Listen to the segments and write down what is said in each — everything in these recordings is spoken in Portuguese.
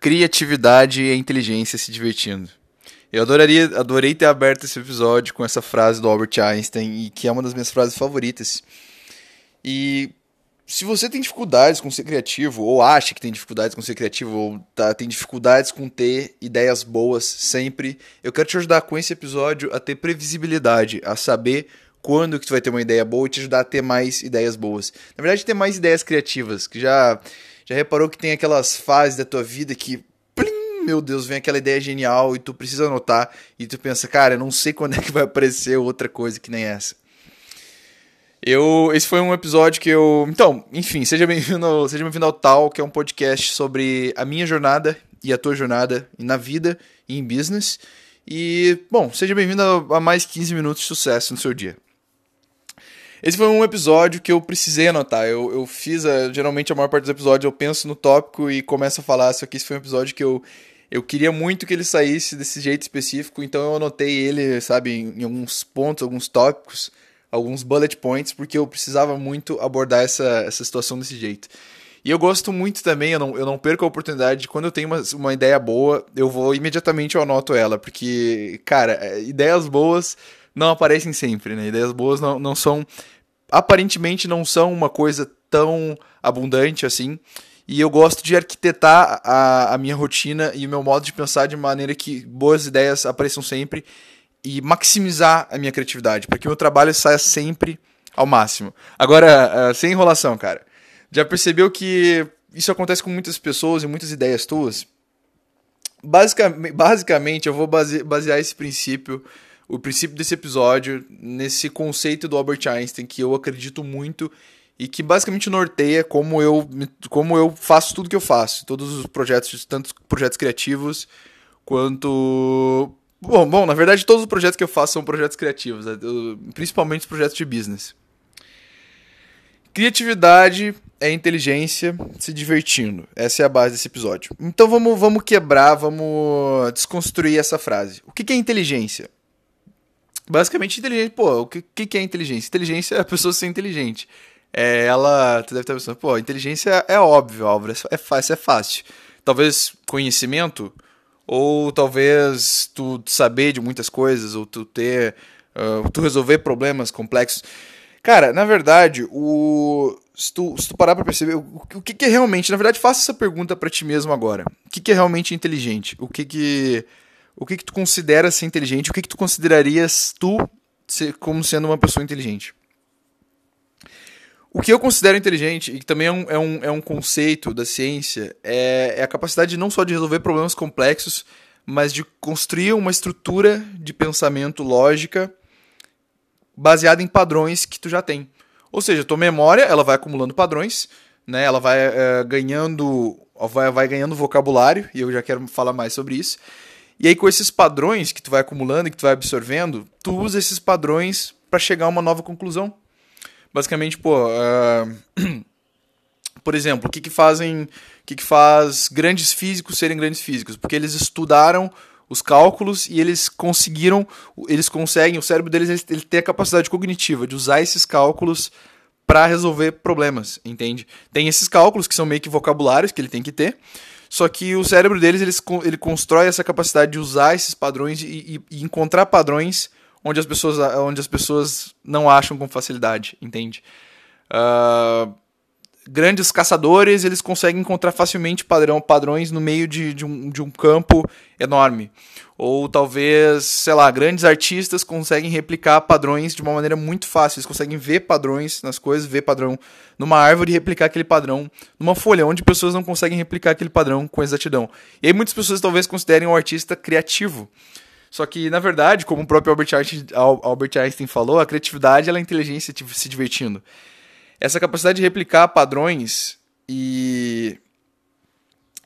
criatividade e inteligência se divertindo. Eu adoraria, adorei ter aberto esse episódio com essa frase do Albert Einstein, e que é uma das minhas frases favoritas. E se você tem dificuldades com ser criativo, ou acha que tem dificuldades com ser criativo, ou tá, tem dificuldades com ter ideias boas sempre, eu quero te ajudar com esse episódio a ter previsibilidade, a saber quando que tu vai ter uma ideia boa e te ajudar a ter mais ideias boas. Na verdade, ter mais ideias criativas, que já já reparou que tem aquelas fases da tua vida que plim, meu Deus, vem aquela ideia genial e tu precisa anotar e tu pensa, cara, eu não sei quando é que vai aparecer outra coisa que nem essa. Eu, esse foi um episódio que eu. Então, enfim, seja bem-vindo seja bem ao Tal, que é um podcast sobre a minha jornada e a tua jornada na vida e em business. E, bom, seja bem-vindo a mais 15 minutos de sucesso no seu dia. Esse foi um episódio que eu precisei anotar. Eu, eu fiz, a, geralmente, a maior parte dos episódios eu penso no tópico e começo a falar. Só que esse foi um episódio que eu, eu queria muito que ele saísse desse jeito específico, então eu anotei ele, sabe, em, em alguns pontos, alguns tópicos alguns bullet points, porque eu precisava muito abordar essa, essa situação desse jeito. E eu gosto muito também, eu não, eu não perco a oportunidade de quando eu tenho uma, uma ideia boa, eu vou imediatamente eu anoto ela, porque, cara, é, ideias boas não aparecem sempre, né? Ideias boas não, não são. Aparentemente não são uma coisa tão abundante assim. E eu gosto de arquitetar a, a minha rotina e o meu modo de pensar de maneira que boas ideias apareçam sempre e maximizar a minha criatividade, para que o meu trabalho saia sempre ao máximo. Agora, uh, sem enrolação, cara. Já percebeu que isso acontece com muitas pessoas e muitas ideias tuas? Basicamente, eu vou base, basear esse princípio, o princípio desse episódio, nesse conceito do Albert Einstein que eu acredito muito e que basicamente norteia como eu, como eu faço tudo que eu faço, todos os projetos, tanto projetos criativos quanto Bom, bom, na verdade todos os projetos que eu faço são projetos criativos, né? principalmente os projetos de business. Criatividade é inteligência se divertindo. Essa é a base desse episódio. Então vamos, vamos quebrar, vamos desconstruir essa frase. O que é inteligência? Basicamente, inteligente. Pô, o que, que é inteligência? Inteligência é a pessoa ser inteligente. É, ela. Tu deve estar pensando, pô, inteligência é óbvio, Álvaro. É, fácil, é fácil. Talvez conhecimento ou talvez tu saber de muitas coisas, ou tu ter. Uh, tu resolver problemas complexos. Cara, na verdade, o. Se tu, se tu parar pra perceber, o, o que, que é realmente. Na verdade, faça essa pergunta para ti mesmo agora. O que, que é realmente inteligente? O que que. O que, que tu considera ser inteligente? O que, que tu considerarias tu como sendo uma pessoa inteligente? O que eu considero inteligente, e que também é um, é um, é um conceito da ciência, é, é a capacidade não só de resolver problemas complexos, mas de construir uma estrutura de pensamento lógica baseada em padrões que tu já tem. Ou seja, tua memória ela vai acumulando padrões, né? Ela vai é, ganhando, vai, vai ganhando vocabulário e eu já quero falar mais sobre isso. E aí com esses padrões que tu vai acumulando e que tu vai absorvendo, tu usa esses padrões para chegar a uma nova conclusão. Basicamente, pô, uh, por exemplo, o que que fazem, o que que faz grandes físicos serem grandes físicos? Porque eles estudaram os cálculos e eles conseguiram, eles conseguem, o cérebro deles ele tem a capacidade cognitiva de usar esses cálculos para resolver problemas, entende? Tem esses cálculos que são meio que vocabulários que ele tem que ter, só que o cérebro deles ele, ele constrói essa capacidade de usar esses padrões e, e, e encontrar padrões onde as pessoas, onde as pessoas não acham com facilidade, entende? Uh, grandes caçadores eles conseguem encontrar facilmente padrão, padrões no meio de, de, um, de um campo enorme. Ou talvez, sei lá, grandes artistas conseguem replicar padrões de uma maneira muito fácil. Eles conseguem ver padrões nas coisas, ver padrão numa árvore e replicar aquele padrão numa folha, onde pessoas não conseguem replicar aquele padrão com exatidão. E aí muitas pessoas talvez considerem o artista criativo. Só que, na verdade, como o próprio Albert Einstein, Albert Einstein falou, a criatividade é a inteligência se divertindo. Essa capacidade de replicar padrões e,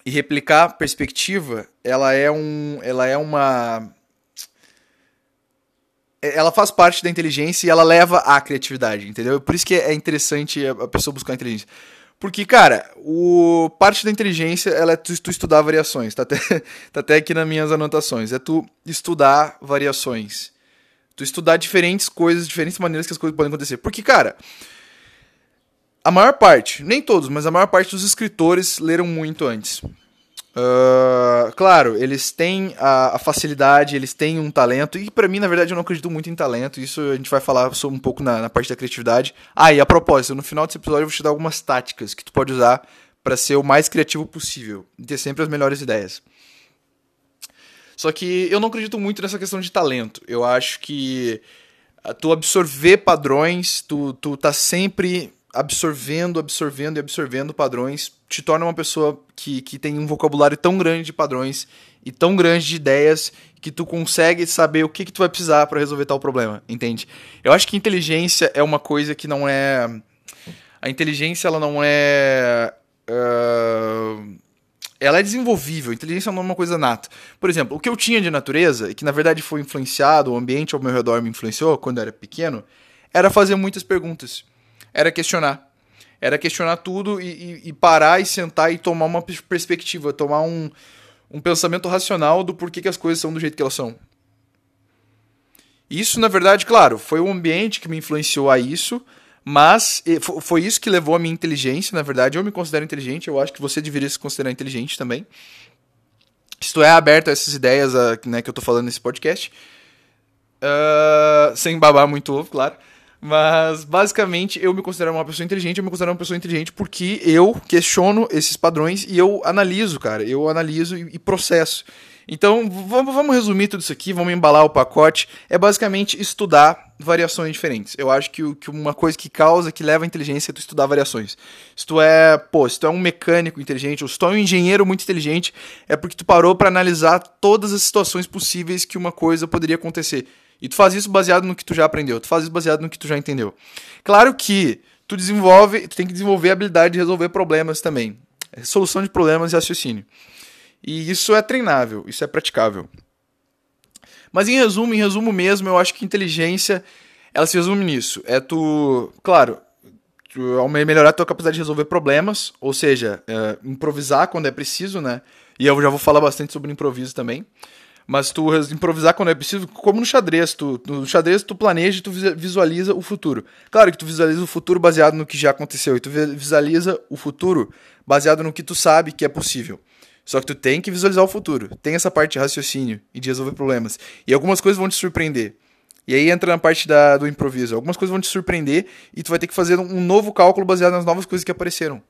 e replicar perspectiva, ela é um, ela é uma ela faz parte da inteligência e ela leva à criatividade, entendeu? Por isso que é interessante a pessoa buscar a inteligência. Porque, cara, o parte da inteligência ela é tu, tu estudar variações. Tá até, tá até aqui nas minhas anotações. É tu estudar variações. Tu estudar diferentes coisas, diferentes maneiras que as coisas podem acontecer. Porque, cara, a maior parte, nem todos, mas a maior parte dos escritores leram muito antes. Uh, claro, eles têm a, a, facilidade, eles têm um talento, e para mim, na verdade, eu não acredito muito em talento. Isso a gente vai falar sobre um pouco na, na, parte da criatividade. Ah, e a propósito, no final desse episódio eu vou te dar algumas táticas que tu pode usar para ser o mais criativo possível e ter sempre as melhores ideias. Só que eu não acredito muito nessa questão de talento. Eu acho que tu absorver padrões, tu, tu tá sempre absorvendo, absorvendo e absorvendo padrões, te torna uma pessoa que, que tem um vocabulário tão grande de padrões e tão grande de ideias que tu consegue saber o que, que tu vai precisar para resolver tal problema, entende? Eu acho que inteligência é uma coisa que não é. A inteligência, ela não é. Uh... Ela é desenvolvível, a inteligência não é uma coisa nata. Por exemplo, o que eu tinha de natureza, e que na verdade foi influenciado, o ambiente ao meu redor me influenciou quando eu era pequeno, era fazer muitas perguntas era questionar. Era questionar tudo e, e, e parar e sentar e tomar uma perspectiva, tomar um, um pensamento racional do porquê que as coisas são do jeito que elas são. Isso, na verdade, claro, foi o ambiente que me influenciou a isso, mas foi isso que levou a minha inteligência, na verdade. Eu me considero inteligente, eu acho que você deveria se considerar inteligente também. Se tu é aberto a essas ideias né, que eu tô falando nesse podcast, uh, sem babar muito ovo, claro. Mas, basicamente, eu me considero uma pessoa inteligente, eu me considero uma pessoa inteligente porque eu questiono esses padrões e eu analiso, cara. Eu analiso e, processo. Então, vamos, vamos resumir tudo isso aqui, vamos embalar o pacote. É basicamente estudar variações diferentes. Eu acho que, que uma coisa que causa, que leva a inteligência é tu estudar variações. Se tu é, pô, se tu é um mecânico inteligente, ou se tu é um engenheiro muito inteligente, é porque tu parou para analisar todas as situações possíveis que uma coisa poderia acontecer. E tu faz isso baseado no que tu já aprendeu, tu faz isso baseado no que tu já entendeu. Claro que tu desenvolve, tu tem que desenvolver a habilidade de resolver problemas também. É solução de problemas e raciocínio. E isso é treinável, isso é praticável. Mas em resumo, em resumo mesmo, eu acho que inteligência, ela se resume nisso. É tu, claro, tu melhorar a tua capacidade de resolver problemas, ou seja, é, improvisar quando é preciso, né? E eu já vou falar bastante sobre improviso também. Mas tu improvisar quando é preciso, como no xadrez. Tu, no xadrez tu planeja e tu visualiza o futuro. Claro que tu visualiza o futuro baseado no que já aconteceu. E tu visualiza o futuro baseado no que tu sabe que é possível. Só que tu tem que visualizar o futuro. Tem essa parte de raciocínio e de resolver problemas. E algumas coisas vão te surpreender. E aí entra na parte da, do improviso. Algumas coisas vão te surpreender e tu vai ter que fazer um novo cálculo baseado nas novas coisas que apareceram.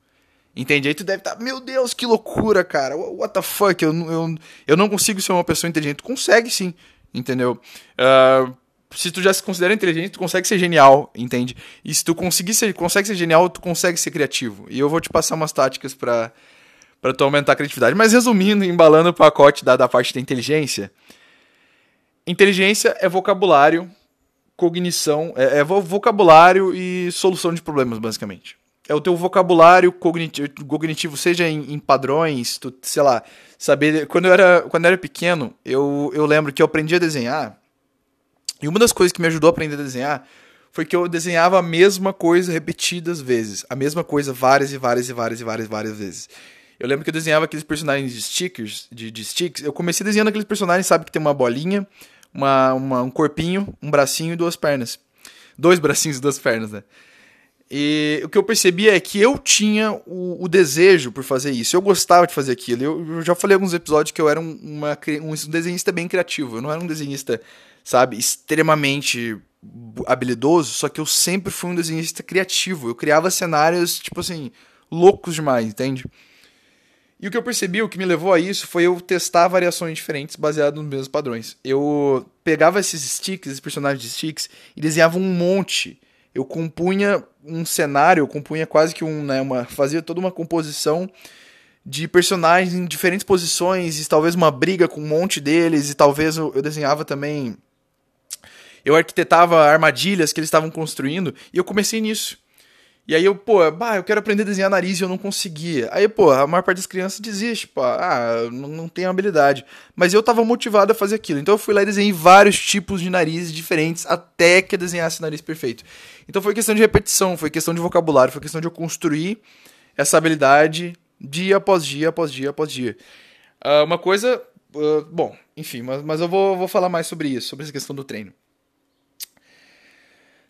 Entende? Aí tu deve estar, tá, meu Deus, que loucura, cara. What the fuck? Eu, eu, eu não consigo ser uma pessoa inteligente. Tu consegue sim, entendeu? Uh, se tu já se considera inteligente, tu consegue ser genial, entende? E se tu conseguir ser, consegue ser genial, tu consegue ser criativo. E eu vou te passar umas táticas para para tu aumentar a criatividade. Mas resumindo, embalando o pacote da, da parte da inteligência, inteligência é vocabulário, cognição, é, é vocabulário e solução de problemas, basicamente é o teu vocabulário cognitivo, cognitivo seja em, em, padrões, tu, sei lá, saber. Quando eu era, quando eu era pequeno, eu, eu lembro que eu aprendi a desenhar. E uma das coisas que me ajudou a aprender a desenhar foi que eu desenhava a mesma coisa repetidas vezes. A mesma coisa várias e várias e várias e várias, várias vezes. Eu lembro que eu desenhava aqueles personagens de stickers, de, de sticks. Eu comecei desenhando aqueles personagens, sabe, que tem uma bolinha, uma, uma, um corpinho, um bracinho e duas pernas. Dois bracinhos e duas pernas, né? E o que eu percebi é que eu tinha o, o, desejo por fazer isso. Eu gostava de fazer aquilo. Eu, eu já falei em alguns episódios que eu era um, uma, um desenhista bem criativo. Eu não era um desenhista, sabe, extremamente habilidoso, só que eu sempre fui um desenhista criativo. Eu criava cenários, tipo assim, loucos demais, entende? E o que eu percebi, o que me levou a isso, foi eu testar variações diferentes baseadas nos mesmos padrões. Eu pegava esses sticks, esses personagens de sticks, e desenhava um monte eu compunha um cenário, eu compunha quase que um, né, uma, fazia toda uma composição de personagens em diferentes posições, e talvez uma briga com um monte deles, e talvez eu, eu desenhava também. Eu arquitetava armadilhas que eles estavam construindo, e eu comecei nisso. E aí eu, pô, bah, eu quero aprender a desenhar nariz e eu não conseguia. Aí, pô, a maior parte das crianças desiste, pô, ah, não, não tenho habilidade. Mas eu tava motivado a fazer aquilo. Então eu fui lá e desenhei vários tipos de narizes diferentes até que eu desenhasse nariz perfeito. Então foi questão de repetição, foi questão de vocabulário, foi questão de eu construir essa habilidade dia após dia, após dia, após dia. Uh, uma coisa, uh, bom, enfim, mas, mas eu vou, vou falar mais sobre isso, sobre essa questão do treino.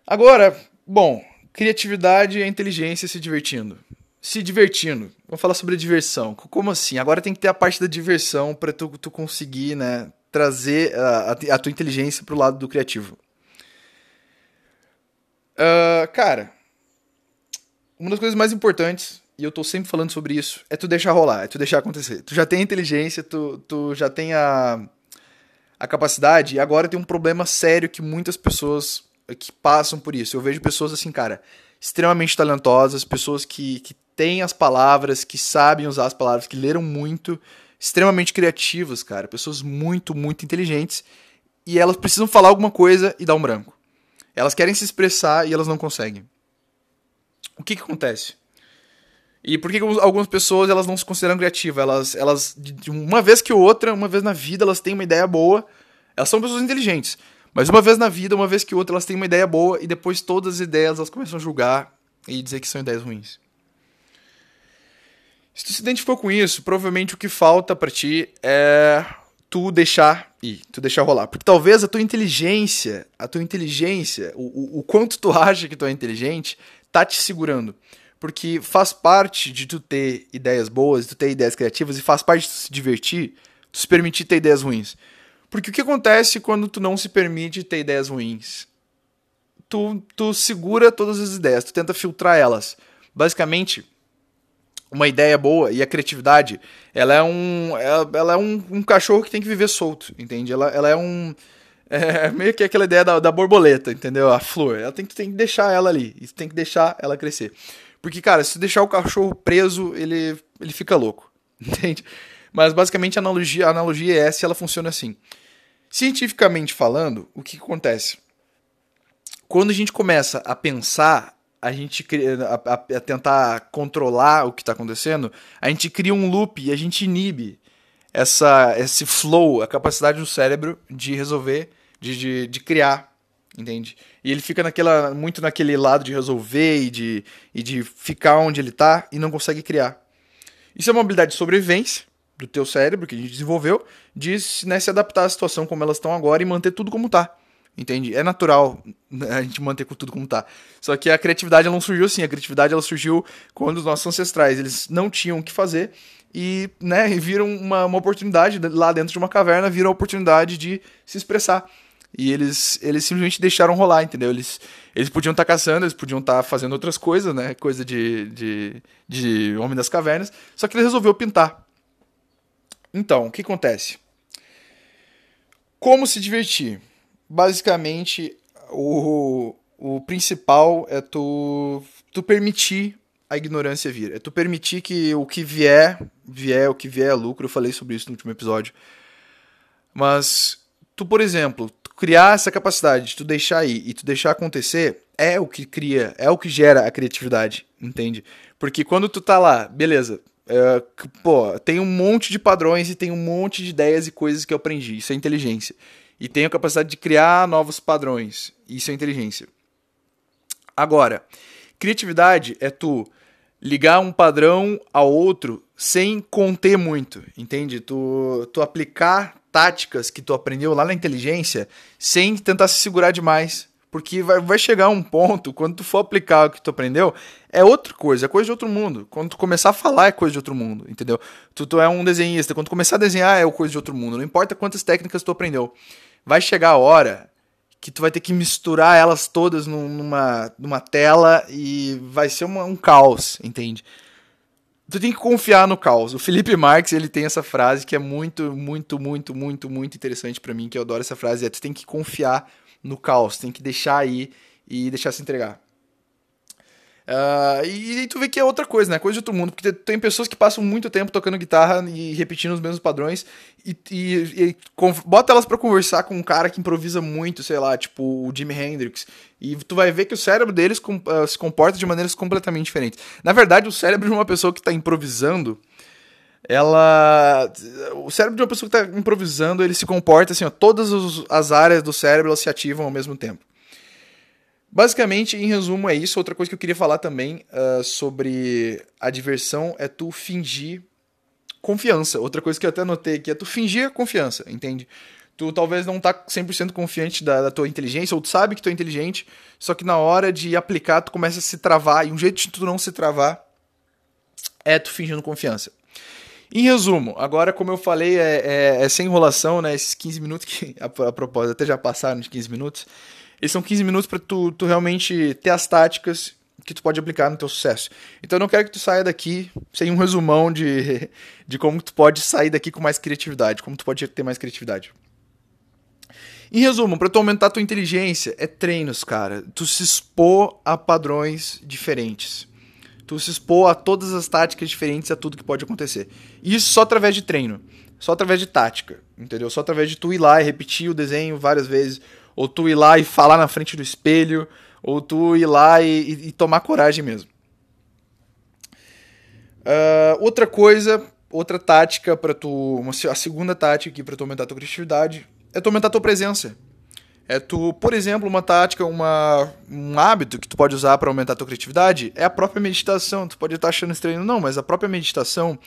Agora, bom, criatividade e inteligência se divertindo. se divertindo. Vamos falar sobre a diversão. Como assim? Agora tem que ter a parte da diversão para tu, tu conseguir, né, trazer a, a tua inteligência pro lado do criativo. Uh, cara, uma das coisas mais importantes, e eu tô sempre falando sobre isso, é tu deixar rolar, é tu deixar acontecer. Tu já tem a inteligência, tu, tu já tem a, a capacidade, e agora tem um problema sério que muitas pessoas que passam por isso. Eu vejo pessoas assim, cara, extremamente talentosas, pessoas que, que têm as palavras, que sabem usar as palavras, que leram muito, extremamente criativas, cara, pessoas muito, muito inteligentes, e elas precisam falar alguma coisa e dar um branco. Elas querem se expressar e elas não conseguem. O que que acontece? E por que algumas pessoas elas não se consideram criativas? Elas, elas, de uma vez que outra, uma vez na vida, elas têm uma ideia boa. Elas são pessoas inteligentes. Mas uma vez na vida, uma vez que outra, elas têm uma ideia boa e depois todas as ideias elas começam a julgar e dizer que são ideias ruins. Se tu se identificou com isso, provavelmente o que falta para ti é tu deixar ir, tu deixar rolar. Porque talvez a tua inteligência, a tua inteligência, o, o, o quanto tu acha que tu é inteligente, tá te segurando. Porque faz parte de tu ter ideias boas, de tu ter ideias criativas, e faz parte de tu se divertir, tu se permitir ter ideias ruins. Porque o que acontece quando tu não se permite ter ideias ruins? Tu, tu segura todas as ideias, tu tenta filtrar elas. Basicamente, uma ideia boa e a criatividade, ela é um, ela, ela é um, um, cachorro que tem que viver solto, entende? Ela, ela é um é meio que aquela ideia da, da borboleta, entendeu? A flor, ela tem que, tem que deixar ela ali, e tem que deixar ela crescer. Porque, cara, se deixar o cachorro preso, ele, ele fica louco, entende? Mas basicamente a analogia, a analogia é essa ela funciona assim. Cientificamente falando, o que acontece? Quando a gente começa a pensar a gente a, a, a tentar controlar o que está acontecendo, a gente cria um loop e a gente inibe essa, esse flow, a capacidade do cérebro de resolver, de, de, de criar, entende? E ele fica naquela, muito naquele lado de resolver e de, e de ficar onde ele está e não consegue criar. Isso é uma habilidade de sobrevivência do teu cérebro que a gente desenvolveu, de né, se adaptar à situação como elas estão agora e manter tudo como está. Entende? É natural né, a gente manter tudo como tá. Só que a criatividade não surgiu assim. A criatividade ela surgiu quando os nossos ancestrais eles não tinham o que fazer e, né, viram uma, uma oportunidade lá dentro de uma caverna, viram a oportunidade de se expressar. E eles, eles simplesmente deixaram rolar, entendeu? Eles, eles podiam estar tá caçando, eles podiam estar tá fazendo outras coisas, né? Coisa de, de, de Homem das Cavernas. Só que ele resolveu pintar. Então, o que acontece? Como se divertir? basicamente, o, o principal é tu, tu permitir a ignorância vir. É tu permitir que o que vier, vier, o que vier é lucro. Eu falei sobre isso no último episódio. Mas tu, por exemplo, tu criar essa capacidade de tu deixar aí e tu deixar acontecer é o que cria, é o que gera a criatividade, entende? Porque quando tu tá lá, beleza, é, pô, tem um monte de padrões e tem um monte de ideias e coisas que eu aprendi. Isso é inteligência e tem a capacidade de criar novos padrões. Isso é inteligência. Agora, criatividade é tu ligar um padrão ao outro sem conter muito, entende? Tu, tu aplicar táticas que tu aprendeu lá na inteligência sem tentar se segurar demais. Porque vai, vai chegar um ponto, quando tu for aplicar o que tu aprendeu, é outra coisa, é coisa de outro mundo. Quando tu começar a falar, é coisa de outro mundo, entendeu? Tu, tu é um desenhista, quando tu começar a desenhar, é coisa de outro mundo. Não importa quantas técnicas tu aprendeu vai chegar a hora que tu vai ter que misturar elas todas numa, numa tela e vai ser uma, um caos, entende? Tu tem que confiar no caos. O Felipe Marx, ele tem essa frase que é muito, muito, muito, muito, muito interessante para mim, que eu adoro essa frase, é tu tem que confiar no caos, tem que deixar aí e deixar se entregar. Uh, e, e, tu vê que é outra coisa, né? Coisa de outro mundo. Porque tem pessoas que passam muito tempo tocando guitarra e repetindo os mesmos padrões. E, e, e bota elas para conversar com um cara que improvisa muito, sei lá, tipo o Jimi Hendrix. E tu vai ver que o cérebro deles com, uh, se comporta de maneiras completamente diferentes. Na verdade, o cérebro de uma pessoa que tá improvisando. Ela. O cérebro de uma pessoa que tá improvisando, ele se comporta assim, ó. Todas as áreas do cérebro elas se ativam ao mesmo tempo. Basicamente, em resumo, é isso. Outra coisa que eu queria falar também uh, sobre a diversão é tu fingir confiança. Outra coisa que eu até notei aqui é tu fingir confiança, entende? Tu talvez não tá 100% confiante da, da, tua inteligência, ou tu sabe que tu é inteligente, só que na hora de aplicar tu começa a se travar, e um jeito de tu não se travar é tu fingindo confiança. Em resumo, agora, como eu falei, é, é, é sem enrolação, né? Esses 15 minutos que, a, a propósito, até já passaram de 15 minutos. Eles são 15 minutos para tu, tu realmente ter as táticas que tu pode aplicar no teu sucesso. Então eu não quero que tu saia daqui sem um resumão de, de como tu pode sair daqui com mais criatividade, como tu pode ter mais criatividade. Em resumo, para tu aumentar a tua inteligência, é treinos, cara. Tu se expor a padrões diferentes. Tu se expor a todas as táticas diferentes, a tudo que pode acontecer. Isso só através de treino. Só através de tática, entendeu? Só através de tu ir lá e repetir o desenho várias vezes. Ou tu ir lá e falar na frente do espelho. Ou tu ir lá e, e, e tomar coragem mesmo. Uh, outra coisa, outra tática para tu. Uma, a segunda tática aqui para tu aumentar a tua criatividade é tu aumentar a tua presença. É tu, por exemplo, uma tática, uma, um hábito que tu pode usar para aumentar a tua criatividade é a própria meditação. Tu pode estar achando estranho, não, mas a própria meditação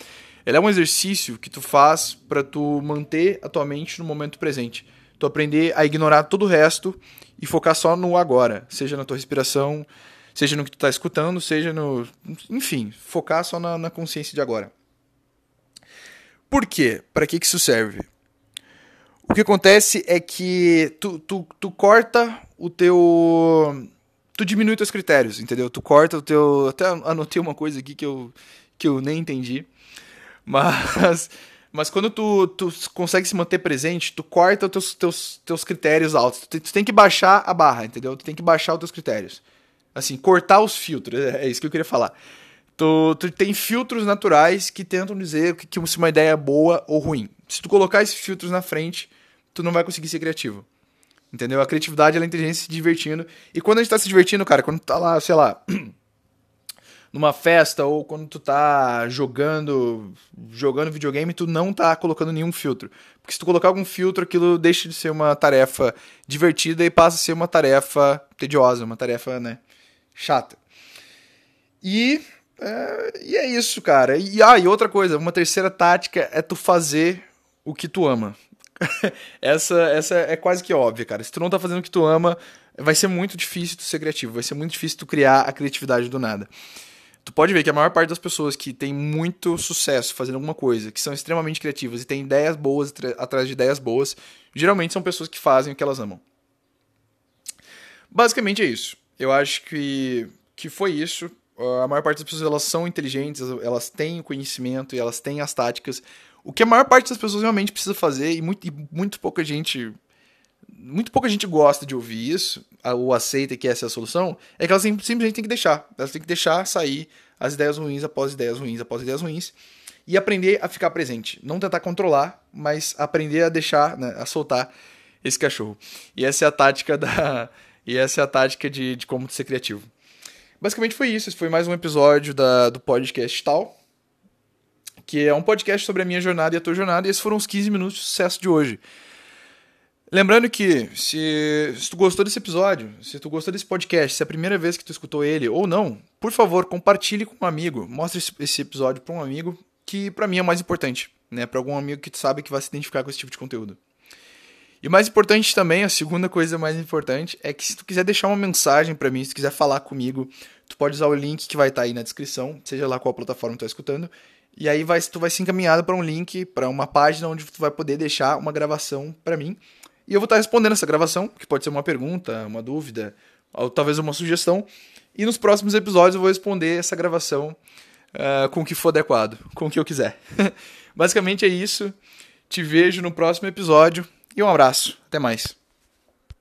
ela é um exercício que tu faz para tu manter a tua mente no momento presente. Tu aprender a ignorar todo o resto e focar só no agora, seja na tua respiração, seja no que tu tá escutando, seja no. Enfim, focar só na, na consciência de agora. Por quê? Para que, que isso serve? O que acontece é que tu, tu, tu corta o teu. Tu diminui teus critérios, entendeu? Tu corta o teu. Até anotei uma coisa aqui que eu, que eu nem entendi. Mas. Mas quando tu, tu consegue se manter presente, tu corta os teus, teus, teus critérios altos. Tu, tu tem que baixar a barra, entendeu? Tu tem que baixar os teus critérios. Assim, cortar os filtros. É, é isso que eu queria falar. Tu, tu tem filtros naturais que tentam dizer que, que se uma ideia é boa ou ruim. Se tu colocar esses filtros na frente, tu não vai conseguir ser criativo. Entendeu? A criatividade é a inteligência se divertindo. E quando a gente tá se divertindo, cara, quando tu tá lá, sei lá, numa festa ou quando tu tá jogando, jogando videogame, tu não tá colocando nenhum filtro. Porque se tu colocar algum filtro, aquilo deixa de ser uma tarefa divertida e passa a ser uma tarefa tediosa, uma tarefa, né, chata. E é, e é isso, cara. E, ah, e outra coisa, uma terceira tática é tu fazer o que tu ama. essa, essa é quase que óbvia, cara. Se tu não tá fazendo o que tu ama, vai ser muito difícil tu ser criativo, vai ser muito difícil tu criar a criatividade do nada. Tu pode ver que a maior parte das pessoas que tem muito sucesso fazendo alguma coisa, que são extremamente criativas e têm ideias boas atrás de ideias boas, geralmente são pessoas que fazem o que elas amam. Basicamente é isso. Eu acho que, que foi isso. A maior parte das pessoas elas são inteligentes, elas têm o conhecimento e elas têm as táticas o que a maior parte das pessoas realmente precisa fazer, e muito, e muito pouca gente. Muito pouca gente gosta de ouvir isso, ou aceita que essa é a solução, é que elas simplesmente têm que deixar. Elas têm que deixar sair as ideias ruins após ideias ruins após ideias ruins e aprender a ficar presente. Não tentar controlar, mas aprender a deixar, né, a soltar esse cachorro. E essa é a tática da. E essa é a tática de, de como ser criativo. Basicamente foi isso. Esse foi mais um episódio da, do podcast tal que é um podcast sobre a minha jornada e a tua jornada, e esses foram os 15 minutos de sucesso de hoje. Lembrando que, se, se, tu gostou desse episódio, se tu gostou desse podcast, se é a primeira vez que tu escutou ele ou não, por favor, compartilhe com um amigo. Mostre esse, episódio para um amigo que para mim é mais importante, né? Para algum amigo que tu sabe que vai se identificar com esse tipo de conteúdo. E mais importante também, a segunda coisa mais importante, é que se tu quiser deixar uma mensagem para mim, se tu quiser falar comigo, tu pode usar o link que vai estar tá aí na descrição, seja lá qual plataforma tu tá escutando, e aí vai, tu vai ser encaminhado para um link, para uma página onde tu vai poder deixar uma gravação para mim. E eu vou estar respondendo essa gravação, que pode ser uma pergunta, uma dúvida, ou talvez uma sugestão. E nos próximos episódios eu vou responder essa gravação uh, com o que for adequado, com o que eu quiser. Basicamente é isso. Te vejo no próximo episódio e um abraço. Até mais.